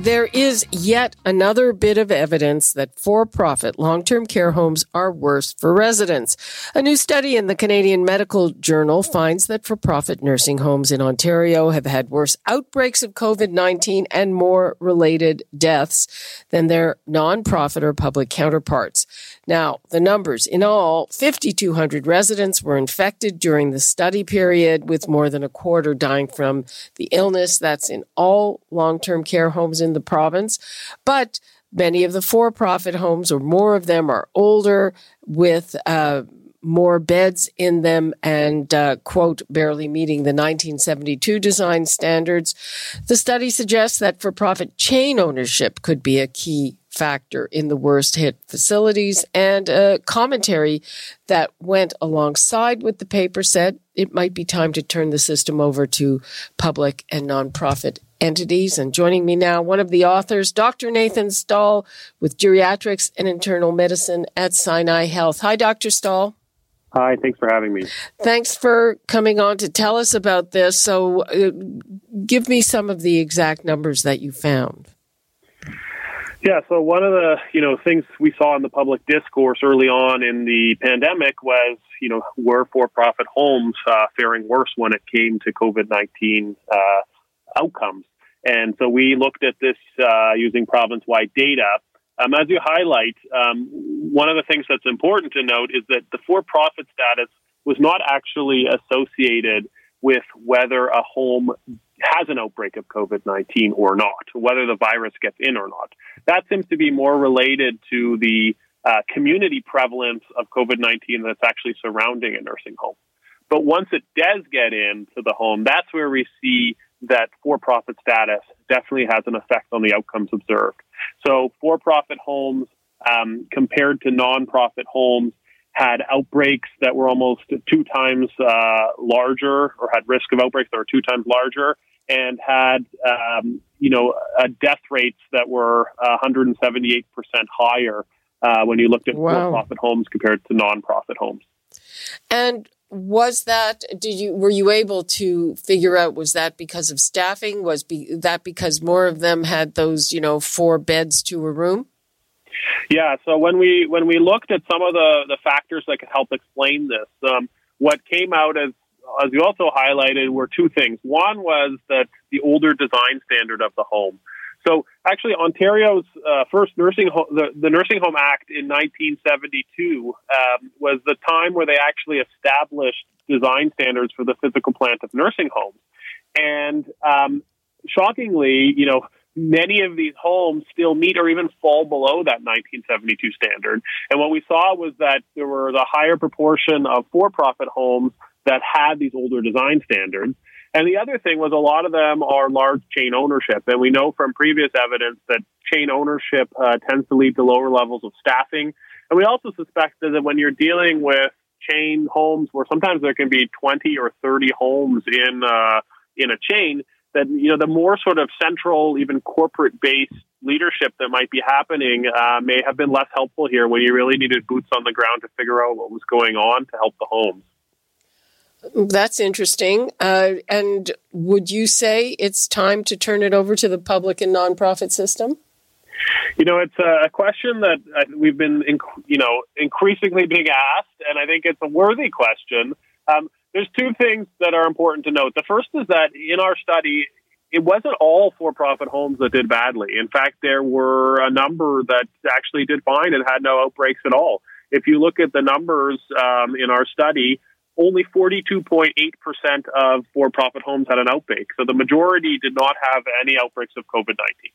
There is yet another bit of evidence that for profit long term care homes are worse for residents. A new study in the Canadian Medical Journal finds that for profit nursing homes in Ontario have had worse outbreaks of COVID 19 and more related deaths than their non profit or public counterparts. Now, the numbers in all 5,200 residents were infected during the study period, with more than a quarter dying from the illness. That's in all long term care homes in the province. But many of the for profit homes, or more of them, are older with uh, more beds in them and, uh, quote, barely meeting the 1972 design standards. The study suggests that for profit chain ownership could be a key factor in the worst hit facilities and a commentary that went alongside with the paper said it might be time to turn the system over to public and nonprofit entities. And joining me now, one of the authors, Dr. Nathan Stall with geriatrics and internal medicine at Sinai Health. Hi, Dr. Stall. Hi, thanks for having me. Thanks for coming on to tell us about this. So, uh, give me some of the exact numbers that you found. Yeah, so one of the you know things we saw in the public discourse early on in the pandemic was you know were for-profit homes uh, faring worse when it came to COVID nineteen uh, outcomes, and so we looked at this uh, using province-wide data. Um, as you highlight, um, one of the things that's important to note is that the for-profit status was not actually associated with whether a home has an outbreak of COVID 19 or not, whether the virus gets in or not. That seems to be more related to the uh, community prevalence of COVID 19 that's actually surrounding a nursing home. But once it does get into the home, that's where we see that for profit status definitely has an effect on the outcomes observed. So, for profit homes um, compared to non-profit homes had outbreaks that were almost two times uh, larger or had risk of outbreaks that were two times larger and had um, you know uh, death rates that were 178 percent higher uh, when you looked at wow. for-profit homes compared to non-profit homes. And was that did you were you able to figure out was that because of staffing was be, that because more of them had those you know four beds to a room yeah so when we when we looked at some of the the factors that could help explain this um, what came out as as you also highlighted, were two things. One was that the older design standard of the home. So actually, Ontario's uh, first nursing home, the, the, Nursing Home Act in 1972 um, was the time where they actually established design standards for the physical plant of nursing homes. And um, shockingly, you know, many of these homes still meet or even fall below that 1972 standard. And what we saw was that there were the higher proportion of for-profit homes that had these older design standards. And the other thing was a lot of them are large chain ownership. And we know from previous evidence that chain ownership uh, tends to lead to lower levels of staffing. And we also suspect that when you're dealing with chain homes where sometimes there can be 20 or 30 homes in, uh, in a chain, that, you know, the more sort of central, even corporate based leadership that might be happening uh, may have been less helpful here when you really needed boots on the ground to figure out what was going on to help the homes. That's interesting. Uh, and would you say it's time to turn it over to the public and nonprofit system? You know, it's a question that we've been, you know, increasingly being asked, and I think it's a worthy question. Um, there's two things that are important to note. The first is that in our study, it wasn't all for-profit homes that did badly. In fact, there were a number that actually did fine and had no outbreaks at all. If you look at the numbers um, in our study, only 42.8% of for profit homes had an outbreak. So the majority did not have any outbreaks of COVID 19.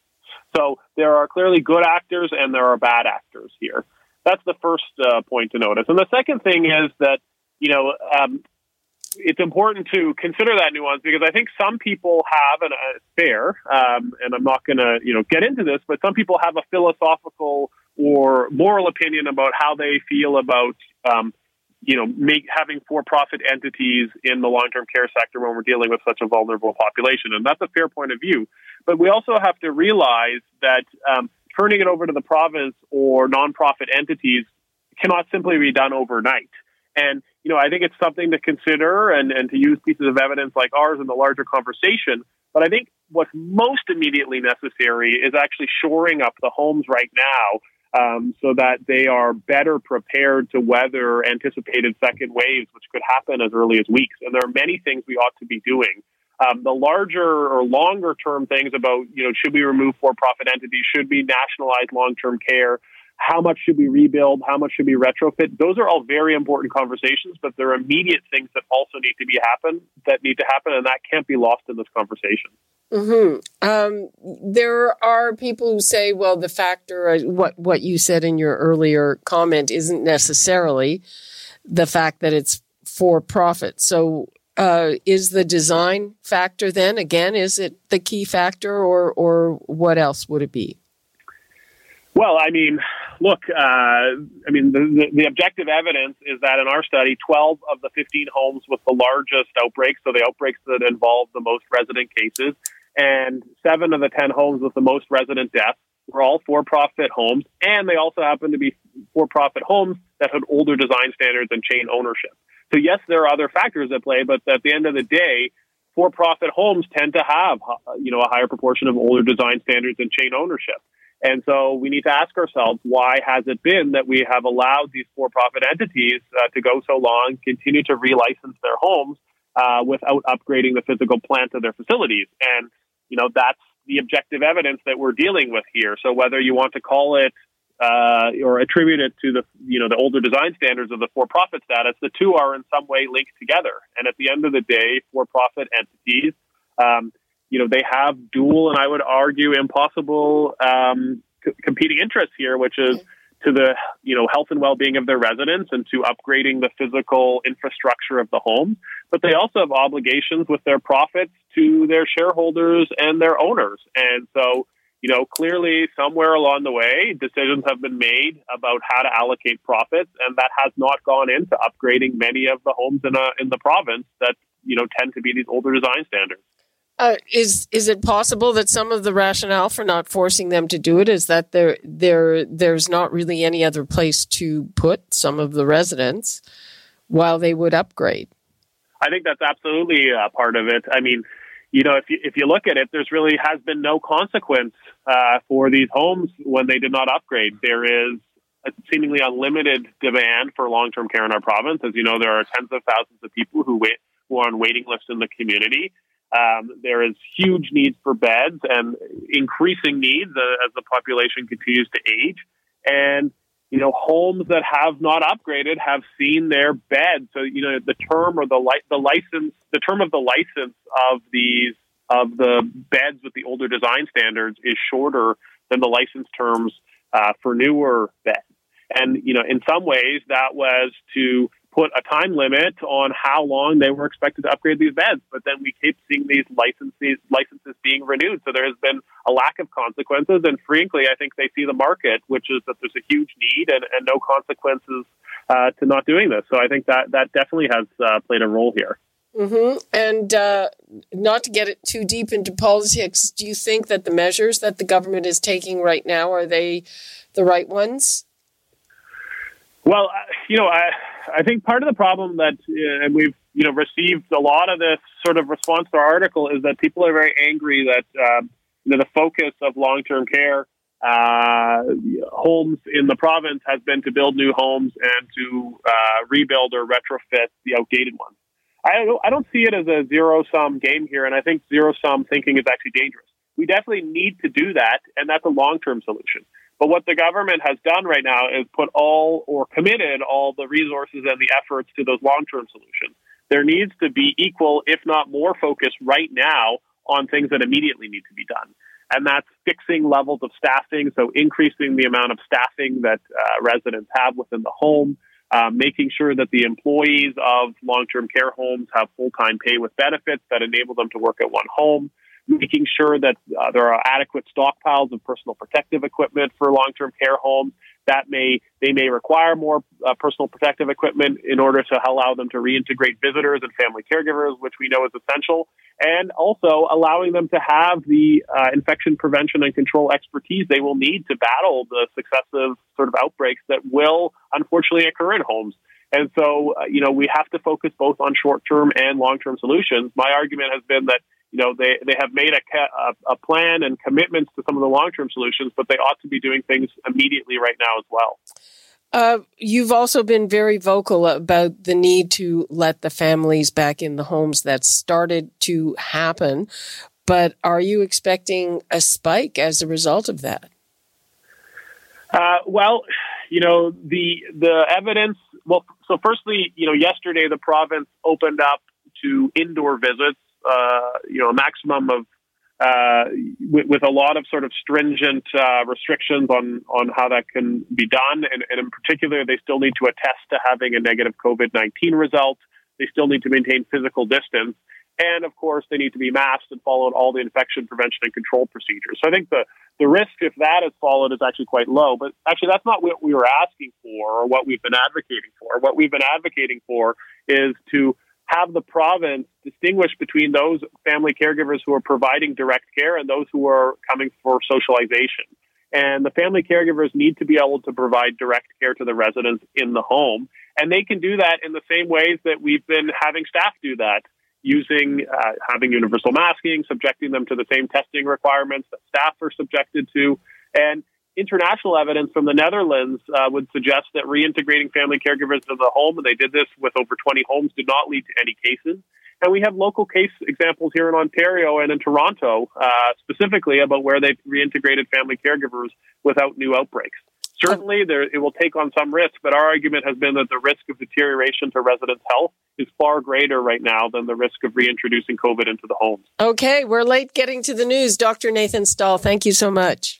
So there are clearly good actors and there are bad actors here. That's the first uh, point to notice. And the second thing is that, you know, um, it's important to consider that nuance because I think some people have, and uh, fair, um, and I'm not going to you know get into this, but some people have a philosophical or moral opinion about how they feel about um, you know make having for-profit entities in the long-term care sector when we're dealing with such a vulnerable population, and that's a fair point of view. But we also have to realize that um, turning it over to the province or nonprofit entities cannot simply be done overnight. And, you know, I think it's something to consider and, and to use pieces of evidence like ours in the larger conversation. But I think what's most immediately necessary is actually shoring up the homes right now um, so that they are better prepared to weather anticipated second waves, which could happen as early as weeks. And there are many things we ought to be doing. Um, the larger or longer term things about, you know, should we remove for profit entities? Should we nationalize long term care? how much should we rebuild? How much should we retrofit? Those are all very important conversations, but there are immediate things that also need to be happen that need to happen, and that can't be lost in this conversation. Mm-hmm. Um, there are people who say, well, the factor, uh, what what you said in your earlier comment, isn't necessarily the fact that it's for profit. So, uh, is the design factor then again? Is it the key factor, or or what else would it be? Well, I mean, look, uh, I mean, the, the, the, objective evidence is that in our study, 12 of the 15 homes with the largest outbreaks, so the outbreaks that involve the most resident cases, and seven of the 10 homes with the most resident deaths were all for profit homes, and they also happen to be for profit homes that had older design standards and chain ownership. So, yes, there are other factors at play, but at the end of the day, for profit homes tend to have you know a higher proportion of older design standards and chain ownership. And so we need to ask ourselves, why has it been that we have allowed these for-profit entities uh, to go so long, continue to relicense their homes uh, without upgrading the physical plant of their facilities? And, you know, that's the objective evidence that we're dealing with here. So whether you want to call it uh, or attribute it to the, you know, the older design standards of the for-profit status, the two are in some way linked together. And at the end of the day, for-profit entities, um, you know, they have dual and I would argue impossible um, c- competing interests here, which is to the you know health and well-being of their residents and to upgrading the physical infrastructure of the home. But they also have obligations with their profits to their shareholders and their owners. And so, you know, clearly somewhere along the way, decisions have been made about how to allocate profits, and that has not gone into upgrading many of the homes in a, in the province that you know tend to be these older design standards. Uh, is is it possible that some of the rationale for not forcing them to do it is that there there there's not really any other place to put some of the residents while they would upgrade? I think that's absolutely a part of it. I mean, you know, if you if you look at it, there's really has been no consequence uh, for these homes when they did not upgrade. There is a seemingly unlimited demand for long term care in our province. As you know, there are tens of thousands of people who wait who are on waiting lists in the community. Um, there is huge needs for beds and increasing needs uh, as the population continues to age. And, you know, homes that have not upgraded have seen their beds. So, you know, the term or the, li- the license, the term of the license of these, of the beds with the older design standards is shorter than the license terms uh, for newer beds. And, you know, in some ways that was to put a time limit on how long they were expected to upgrade these beds. But then we keep seeing these licenses licenses being renewed. So there has been a lack of consequences. And frankly, I think they see the market, which is that there's a huge need and, and no consequences uh, to not doing this. So I think that that definitely has uh, played a role here. Mm-hmm. And uh, not to get it too deep into politics, do you think that the measures that the government is taking right now are they the right ones? Well, you know, I I think part of the problem that uh, and we've you know received a lot of this sort of response to our article is that people are very angry that um, you know the focus of long term care uh, homes in the province has been to build new homes and to uh, rebuild or retrofit the outdated ones. I don't, I don't see it as a zero sum game here, and I think zero sum thinking is actually dangerous. We definitely need to do that, and that's a long term solution. But what the government has done right now is put all or committed all the resources and the efforts to those long term solutions. There needs to be equal, if not more, focus right now on things that immediately need to be done. And that's fixing levels of staffing, so increasing the amount of staffing that uh, residents have within the home, uh, making sure that the employees of long term care homes have full time pay with benefits that enable them to work at one home, making sure that uh, there are adequate stockpiles of personal protective equipment for long term care homes, that may they may require more uh, personal protective equipment in order to allow them to reintegrate visitors and family caregivers, which we know is essential, and also allowing them to have the uh, infection prevention and control expertise they will need to battle the successive sort of outbreaks that will unfortunately occur in homes. And so, uh, you know, we have to focus both on short term and long term solutions. My argument has been that you know they they have made a, a, a plan and commitments to some of the long term solutions, but they ought to be doing things immediately right now as well. Uh, you've also been very vocal about the need to let the families back in the homes that started to happen. But are you expecting a spike as a result of that? Uh, well, you know the the evidence. Well, so firstly, you know, yesterday the province opened up to indoor visits uh, you know, a maximum of uh, with, with, a lot of sort of stringent uh, restrictions on on how that can be done, and, and, in particular, they still need to attest to having a negative COVID nineteen result. They still need to maintain physical distance, and of course, they need to be masked and follow all the infection prevention and control procedures. So I think the the risk, if that is followed, is actually quite low. But actually, that's not what we were asking for or what we've been advocating for. What we've been advocating for is to have the province distinguish between those family caregivers who are providing direct care and those who are coming for socialization. And the family caregivers need to be able to provide direct care to the residents in the home. And they can do that in the same ways that we've been having staff do that, using uh, having universal masking, subjecting them to the same testing requirements that staff are subjected to. And international evidence from the Netherlands uh, would suggest that reintegrating family caregivers into the home, and they did this with over 20 homes, did not lead to any cases. And we have local case examples here in Ontario and in Toronto, uh, specifically about where they've reintegrated family caregivers without new outbreaks. Certainly, there, it will take on some risk, but our argument has been that the risk of deterioration to residents' health is far greater right now than the risk of reintroducing COVID into the homes. Okay, we're late getting to the news. Dr. Nathan Stall, thank you so much.